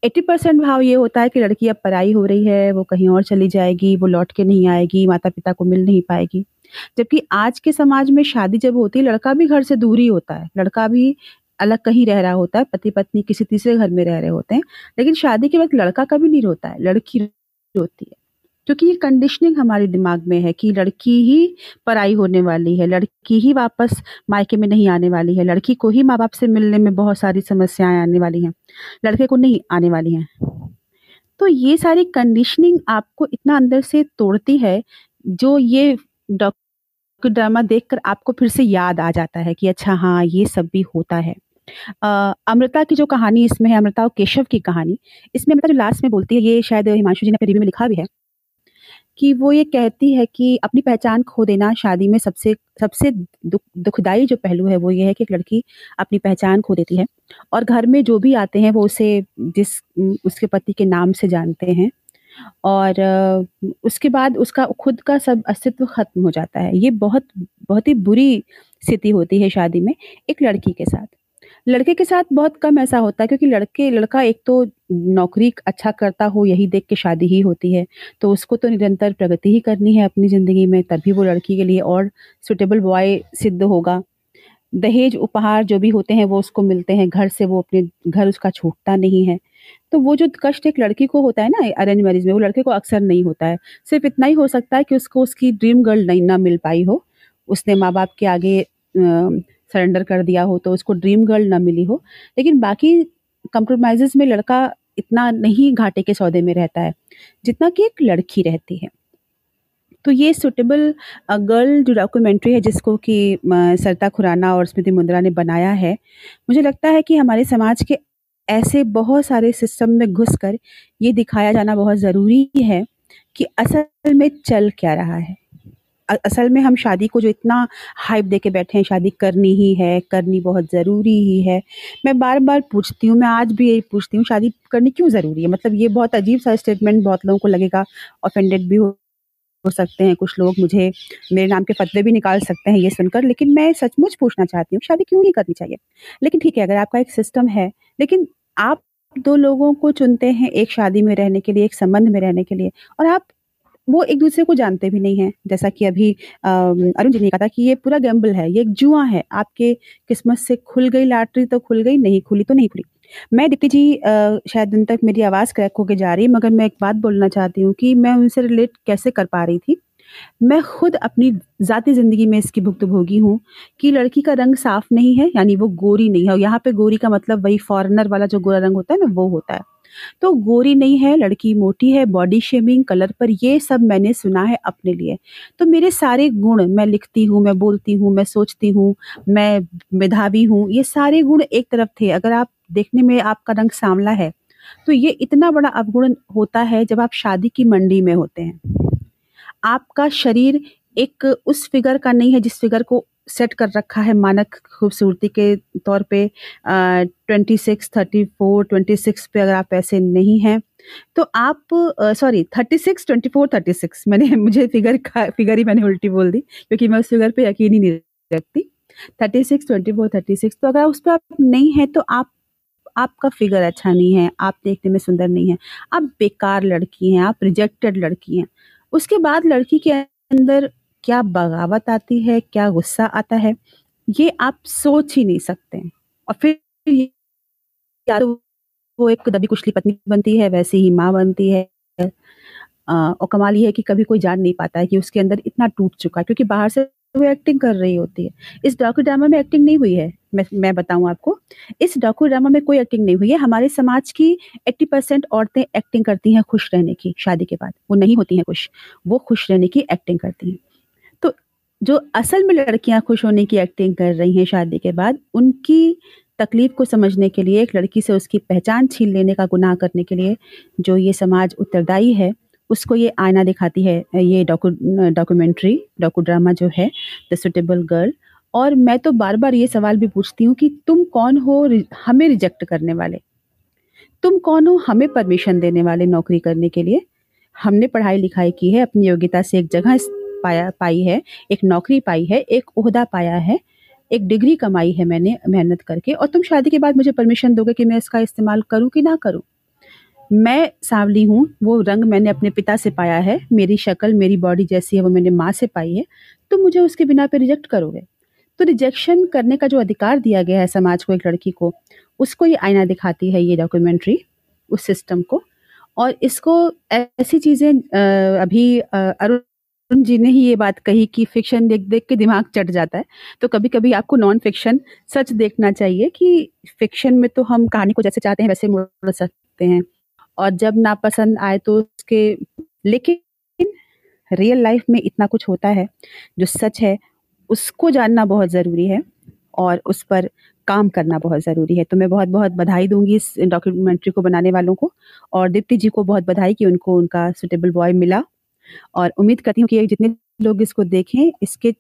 एट्टी परसेंट भाव ये होता है कि लड़की अब पराई हो रही है, वो कहीं और चली जाएगी, वो लौट के नहीं आएगी माता पिता को मिल नहीं पाएगी। जबकि आज के समाज में शादी जब होती है, लड़का भी घर से दूर ही होता है। लड़का भी अलग कहीं रह रहा होता है पति पत्नी किसी तीसरे घर में रह रहे होते हैं, लेकिन शादी के वक्त लड़का कभी नहीं रोता है, लड़की रोती है। क्योंकि ये कंडीशनिंग हमारे दिमाग में है कि लड़की ही पराई होने वाली है, लड़की ही वापस मायके में नहीं आने वाली है, लड़की को ही माँ बाप से मिलने में बहुत सारी समस्याएँ आने वाली हैं, लड़के को नहीं आने वाली हैं। तो ये सारी कंडीशनिंग आपको इतना अंदर से तोड़ती है, जो ये डॉक्टर ड्रामा देखकर आपको फिर से याद आ जाता है कि अच्छा हाँ ये सब भी होता है। अमृता की जो कहानी, इसमें है अमृता और केशव की कहानी, इसमें अमृता जो लास्ट में बोलती है, ये शायद हिमांशु जी ने अपने रिव्यू में लिखा भी है कि वो ये कहती है कि अपनी पहचान खो देना शादी में सबसे सबसे दुख, दुखदाई जो पहलू है वो ये है कि एक लड़की अपनी पहचान खो देती है और घर में जो भी आते हैं वो उसे, जिस, उसके पति के नाम से जानते हैं और उसके बाद उसका खुद का सब अस्तित्व खत्म हो जाता है। ये बहुत बहुत ही बुरी स्थिति होती है शादी में एक लड़की के साथ। लड़के के साथ बहुत कम ऐसा होता है, क्योंकि लड़के, लड़का एक तो नौकरी अच्छा करता हो, यही देख के शादी ही होती है तो उसको तो निरंतर प्रगति ही करनी है अपनी ज़िंदगी में तभी वो लड़की के लिए और सुटेबल बॉय सिद्ध होगा। दहेज, उपहार जो भी होते हैं, वो उसको मिलते हैं, घर से वो अपने, घर उसका छूटता नहीं है। तो वो जो कष्ट एक लड़की को होता है ना अरेंज मैरिज में, वो लड़के को अक्सर नहीं होता है। सिर्फ़ इतना ही हो सकता है कि उसको उसकी ड्रीम गर्ल नहीं ना मिल पाई हो, उसने माँ बाप के आगे सरेंडर कर दिया हो तो उसको ड्रीम गर्ल ना मिली हो। लेकिन बाकी कंप्रोमाइज़ में लड़का इतना नहीं घाटे के सौदे में रहता है, जितना कि एक लड़की रहती है। तो ये सुटेबल गर्ल जो डॉक्यूमेंट्री है जिसको कि सरता खुराना और स्मृति मुंद्रा ने बनाया है, मुझे लगता है कि हमारे समाज के ऐसे बहुत सारे सिस्टम में घुसकर ये दिखाया जाना बहुत ज़रूरी है कि असल में चल क्या रहा है। असल में हम शादी को जो इतना हाइप दे के बैठे हैं, शादी करनी ही है, करनी बहुत ज़रूरी ही है। मैं बार बार पूछती हूँ, मैं आज भी यही पूछती हूँ, शादी करनी क्यों ज़रूरी है? मतलब ये बहुत अजीब सा स्टेटमेंट बहुत लोगों को लगेगा ऑफेंडेड भी हो हो सकते हैं, कुछ लोग मुझे मेरे नाम के फतवे भी निकाल सकते हैं ये सुनकर, लेकिन मैं सचमुच पूछना चाहती हूँ, शादी क्यों नहीं करनी चाहिए? लेकिन ठीक है, अगर आपका एक सिस्टम है, लेकिन आप दो लोगों को चुनते हैं एक शादी में रहने के लिए, एक संबंध में रहने के लिए, और आप वो एक दूसरे को जानते भी नहीं है। जैसा कि अभी अरुण जी ने कहा था कि ये पूरा गैम्बल है ये एक जुआ है। आपके किस्मत से खुल गई लॉटरी तो खुल गई नहीं खुली तो नहीं खुली। मैं दीप्ति जी आ, शायद दिन तक मेरी आवाज़ क्रैक होके जा रही है मगर मैं एक बात बोलना चाहती हूँ कि मैं उनसे रिलेट कैसे कर पा रही थी। मैं खुद अपनी ज़ाती ज़िंदगी में इसकी भुगतभोगी हूँ कि लड़की का रंग साफ़ नहीं है यानी वो गोरी नहीं है। और यहाँ पे गोरी का मतलब वही फॉरेनर वाला जो गोरा रंग होता है ना वो होता है। तो गोरी नहीं है, लड़की मोटी है बॉडी शेमिंग कलर पर ये सब मैंने सुना है अपने लिए। तो मेरे सारे गुण मैं लिखती हूँ, मैं बोलती हूँ, मैं सोचती हूँ, मैं मेधावी हूँ, ये सारे गुण एक तरफ़ थे। अगर आप देखने में आपका रंग सांवला है तो ये इतना बड़ा अवगुण होता है जब आप शादी की मंडी में होते हैं। आपका शरीर एक उस फिगर का नहीं है जिस फिगर को सेट कर रखा है मानक खूबसूरती के तौर पे twenty six thirty four twenty six पे अगर आप ऐसे नहीं हैं तो आप sorry thirty six twenty four thirty six मैंने मुझे फिगर का फिगर ही मैंने उल्टी बोल दी, क्योंकि मैं उस फिगर पे यकीन ही नहीं रखती। Thirty six twenty four thirty six तो अगर उस पर आप नहीं हैं तो आप, आपका फिगर अच्छा नहीं है, आप देखने में सुंदर नहीं है, आप बेकार लड़की हैं, आप रिजेक्टेड लड़की हैं। उसके बाद लड़की के अंदर क्या बगावत आती है, क्या गुस्सा आता है, ये आप सोच ही नहीं सकते। और फिर या तो वो एक दबी कुचली पत्नी बनती है, वैसे ही माँ बनती है। और कमाल ये है कि कभी कोई जान नहीं पाता है कि उसके अंदर इतना टूट चुका है, क्योंकि बाहर से वो एक्टिंग कर रही होती है। इस डॉक्यू ड्रामा में एक्टिंग नहीं हुई है, मैं मैं बताऊँ आपको। इस डॉक्यू ड्रामा में कोई एक्टिंग नहीं हुई है। हमारे समाज की 80 परसेंट औरतें एक्टिंग करती हैं खुश रहने की, शादी के बाद। वो नहीं होती हैं खुश, वो खुश रहने की एक्टिंग करती हैं। जो असल में लड़कियाँ खुश होने की एक्टिंग कर रही हैं शादी के बाद, उनकी तकलीफ़ को समझने के लिए, एक लड़की से उसकी पहचान छीन लेने का गुनाह करने के लिए जो ये समाज उत्तरदायी है, उसको ये आईना दिखाती है, ये डॉक्यू डॉक्यूमेंट्री डॉक्यू ड्रामा जो है द सुटेबल गर्ल और मैं तो बार बार ये सवाल भी पूछती हूँ कि तुम कौन हो हमें रिजेक्ट करने वाले? तुम कौन हो हमें परमिशन देने वाले नौकरी करने के लिए? हमने पढ़ाई लिखाई की है, अपनी योग्यता से एक जगह पाया, पाई है, एक नौकरी पाई है, एक उहदा पाया है, एक डिग्री कमाई है मैंने मेहनत करके और तुम शादी के बाद मुझे परमिशन दोगे कि मैं इसका इस्तेमाल करूँ कि ना करूँ? मैं सांवली हूँ, वो रंग मैंने अपने पिता से पाया है, मेरी शक्ल, मेरी बॉडी जैसी है, वो मैंने माँ से पाई है तो मुझे उसके बिना पे रिजेक्ट करोगे। तो रिजेक्शन करने का जो अधिकार दिया गया है समाज को, एक लड़की को, उसको ये आईना दिखाती है ये डॉक्यूमेंट्री उस सिस्टम को और इसको ऐसी चीज़ें अभी अरुण जी ने ही ये बात कही कि फिक्शन देख देख के दिमाग चट जाता है। तो कभी कभी आपको नॉन फिक्शन सच देखना चाहिए कि फिक्शन में तो हम कहानी को जैसे चाहते हैं, वैसे मोड़ सकते हैं। और जब नापसंद आए तो उसके, लेकिन रियल लाइफ में इतना कुछ होता है जो सच है, उसको जानना बहुत ज़रूरी है और उस पर काम करना बहुत ज़रूरी है। तो मैं बहुत बहुत बधाई दूँगी इस डॉक्यूमेंट्री को बनाने वालों को और दीप्ति जी को बहुत बधाई कि उनको उनका सुटेबल बॉय मिला। और उम्मीद करती हूँ कि जितने लोग इसको देखें, इसके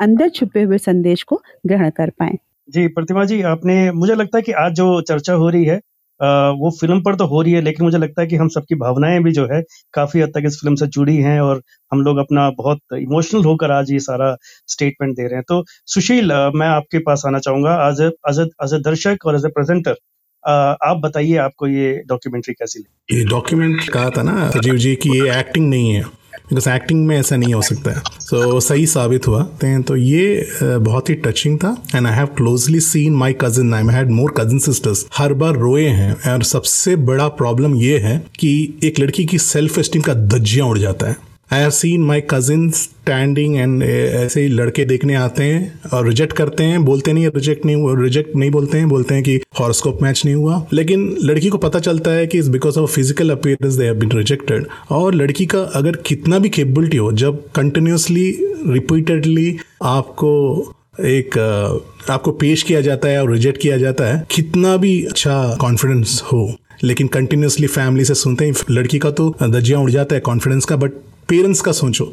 अंदर छुपे हुए संदेश को ग्रहण कर पाए। जी, प्रतिमा जी, आपने, मुझे लगता है कि आज जो चर्चा हो रही है वो फ़िल्म पर तो हो रही है, लेकिन मुझे लगता है कि हम सबकी भावनाएँ भी जो है, काफ़ी हद तक इस फ़िल्म से जुड़ी हैं और हम लोग अपना बहुत इमोशनल होकर आज ये सारा स्टेटमेंट दे रहे हैं। तो सुशील मैं आपके पास आना चाहूँगा आज एज एज ए दर्शक और एज ए प्रेजेंटर आप बताइए आपको ये डॉक्यूमेंट्री कैसी लगी? ये डॉक्यूमेंट्री कहा था ना सजीव जी की ये एक्टिंग नहीं है। बिकॉज़ एक्टिंग में ऐसा नहीं हो सकता है। सो so, सही साबित हुआ। तो ये बहुत ही टचिंग था। And I have closely seen my cousin I had more cousin sisters हर बार रोए हैं। और सबसे बड़ा प्रॉब्लम ये है कि एक लड़की की सेल्फ एस्टीम का धज्जियाँ उड़ जाता है। I have seen my cousin standing and ऐसे ही लड़के देखने आते हैं और रिजेक्ट करते हैं, बोलते नहीं रिजेक्ट नहीं हुआ रिजेक्ट नहीं बोलते हैं बोलते हैं कि हॉरोस्कोप मैच नहीं हुआ। लेकिन लड़की को पता चलता है कि is because of physical appearance they have been rejected और लड़की का अगर कितना भी केपेबिलिटी हो, जब कंटिन्यूसली रिपीटेडली आपको एक आपको पेश किया जाता है और रिजेक्ट किया जाता है, कितना भी अच्छा कॉन्फिडेंस हो, लेकिन कंटिन्यूसली फैमिली से सुनते हैं, लड़की का तो दजिया उड़ जाता है कॉन्फिडेंस का बट पेरेंट्स का सोचो।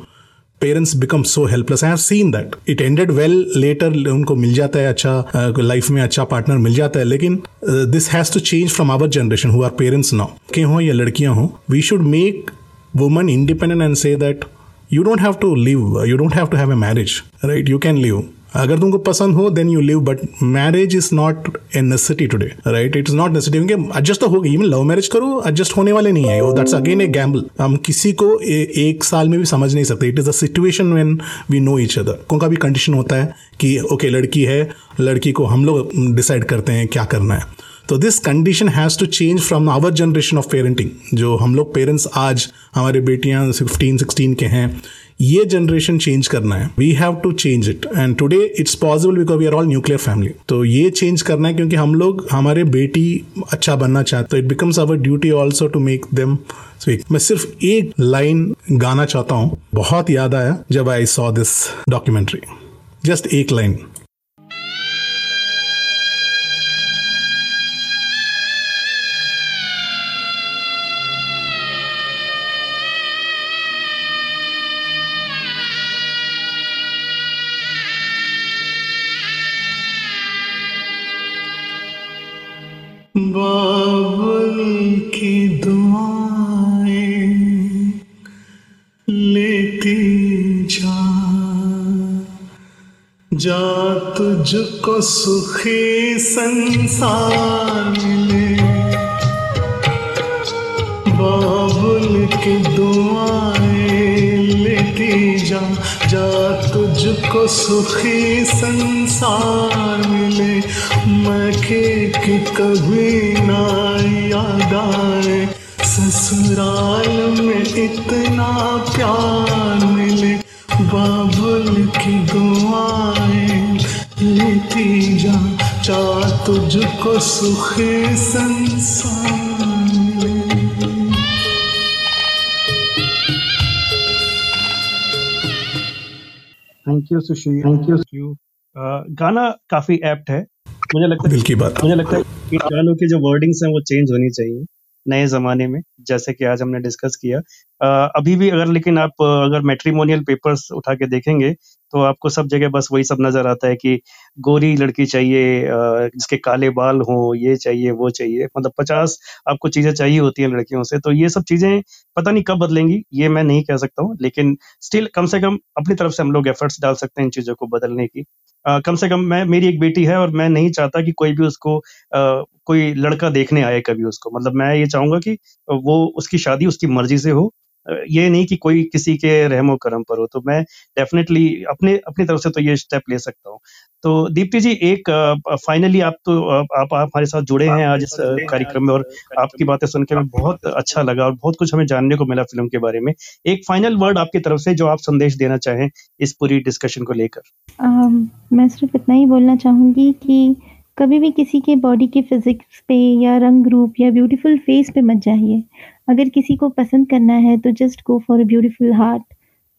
Parents become so helpless I have seen that it ended well later उनको मिल जाता है अच्छा लाइफ में अच्छा पार्टनर मिल जाता है। लेकिन this has to change from our generation who are parents now के हों या लड़कियाँ हों? We should make women independent and say that you don't have to live you don't have to have a marriage right you can live अगर तुमको पसंद हो then you live but marriage is not a necessity today right it is not necessity क्योंकि adjust तो होगी even love marriage करो adjust होने वाले नहीं है। दैट्स अगेन ए गैम्बल हम किसी को ए, एक साल में भी समझ नहीं सकते। It is a situation when we know each other का भी कंडीशन होता है कि ओके okay, लड़की है लड़की को हम लोग डिसाइड करते हैं क्या करना है। तो this condition has to change from our generation of parenting जो हम लोग पेरेंट्स आज हमारे बेटियाँ फिफ्टीन सिक्सटीन के हैं। ये जनरेशन चेंज करना है। We have to change it and today it's possible because we are all nuclear family तो ये चेंज करना है क्योंकि हम लोग, हमारे बेटी अच्छा बनना चाहते it becomes our duty also to make them मैं सिर्फ़ एक लाइन गाना चाहता हूँ। बहुत याद आया जब I saw this documentary just एक लाइन जा तुझको सुखी संसार मिले। बाबुल की दुआएँ लेती जा। जा तुझको सुखी संसार मिले। मैं कि कभी ना याद आए। ससुराल में इतना प्यार मिले। बाबुल की दुआएँ लेती जा जा तुझको सुखी संसार। Thank you Sushil thank you you गाना काफ़ी एप्ट है। मुझे लगता है दिल की बात। मुझे लगता है कि गानों की जो वर्डिंग्स हैं वो चेंज होनी चाहिए। नए जमाने में जैसे कि आज हमने डिस्कस किया। अ, अभी भी अगर लेकिन आप अगर मेट्रीमोनियल पेपर्स उठा के देखेंगे तो आपको सब जगह बस वही सब नज़र आता है कि गोरी लड़की चाहिए जिसके काले बाल हों ये चाहिए वो चाहिए। मतलब पचास आपको चीज़ें चाहिए होती हैं लड़कियों से तो ये सब चीज़ें पता नहीं कब बदलेंगी ये मैं नहीं कह सकता हूँ लेकिन स्टिल कम से कम अपनी तरफ़ से हम लोग एफर्ट्स डाल सकते हैं इन चीज़ों को बदलने की। अ, कम से कम मैं मेरी एक बेटी है और मैं नहीं चाहता कि कोई भी उसको अ, कोई लड़का देखने आए कभी उसको। मतलब मैं ये चाहूँगा कि वो उसकी शादी उसकी मर्ज़ी से हो ये नहीं कि कोई किसी के रहमो करम पर हो तो मैं डेफिनेटली अपने अपनी तरफ़ से तो ये स्टेप ले सकता हूँ। तो दीप्ति जी एक फाइनली आप तो आप आप हमारे साथ जुड़े हैं आज इस कार्यक्रम में और आपकी बातें सुन के हमें बहुत अच्छा लगा और बहुत कुछ हमें जानने को मिला फ़िल्म के बारे में। एक फाइनल वर्ड आपकी तरफ़ से जो आप संदेश देना चाहें इस पूरी डिस्कशन को लेकर। मैं सिर्फ़ इतना ही बोलना चाहूँगी कि कभी भी किसी के बॉडी के फिजिक्स पे या रंग रूप या ब्यूटीफुल फेस पे मत जाइए। अगर किसी को पसंद करना है तो just go for a beautiful heart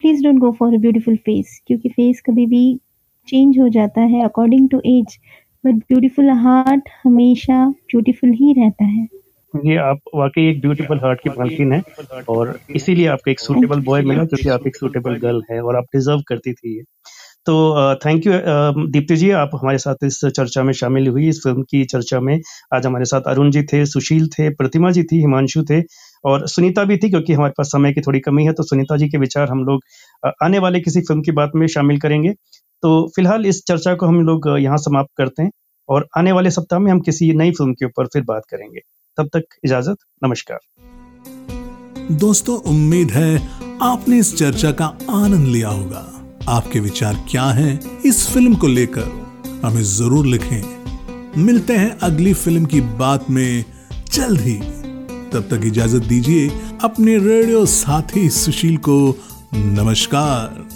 please don't go for a beautiful face क्योंकि फेस कभी भी चेंज हो जाता है according to age but beautiful heart हमेशा ब्यूटीफुल ही रहता है। ये आप वाकई एक ब्यूटीफुल हार्ट की मालकिन है और इसीलिए आपको एक सूटेबल बॉय मिला क्योंकि आप एक सूटेबल गर्ल है और आप डिजर्व करती थी ये। तो थैंक यू दीप्ति जी, आप हमारे साथ इस चर्चा में शामिल हुई, इस फ़िल्म की चर्चा में। आज हमारे साथ अरुण जी थे, सुशील थे, प्रतिमा जी थी, हिमांशु थे और सुनीता भी थी क्योंकि हमारे पास समय की थोड़ी कमी है तो सुनीता जी के विचार हम लोग आने वाले किसी फ़िल्म की बात में शामिल करेंगे। तो फ़िलहाल इस चर्चा को हम लोग यहाँ समाप्त करते हैं और आने वाले सप्ताह में हम किसी नई फ़िल्म के ऊपर फिर बात करेंगे। तब तक इजाज़त, नमस्कार। दोस्तों, उम्मीद है आपने इस चर्चा का आनंद लिया होगा। आपके विचार क्या हैं इस फ़िल्म को लेकर? हमें ज़रूर लिखें। मिलते हैं अगली फ़िल्म की बात में जल्द ही। तब तक इजाज़त दीजिए अपने रेडियो साथी सुशील को। नमस्कार।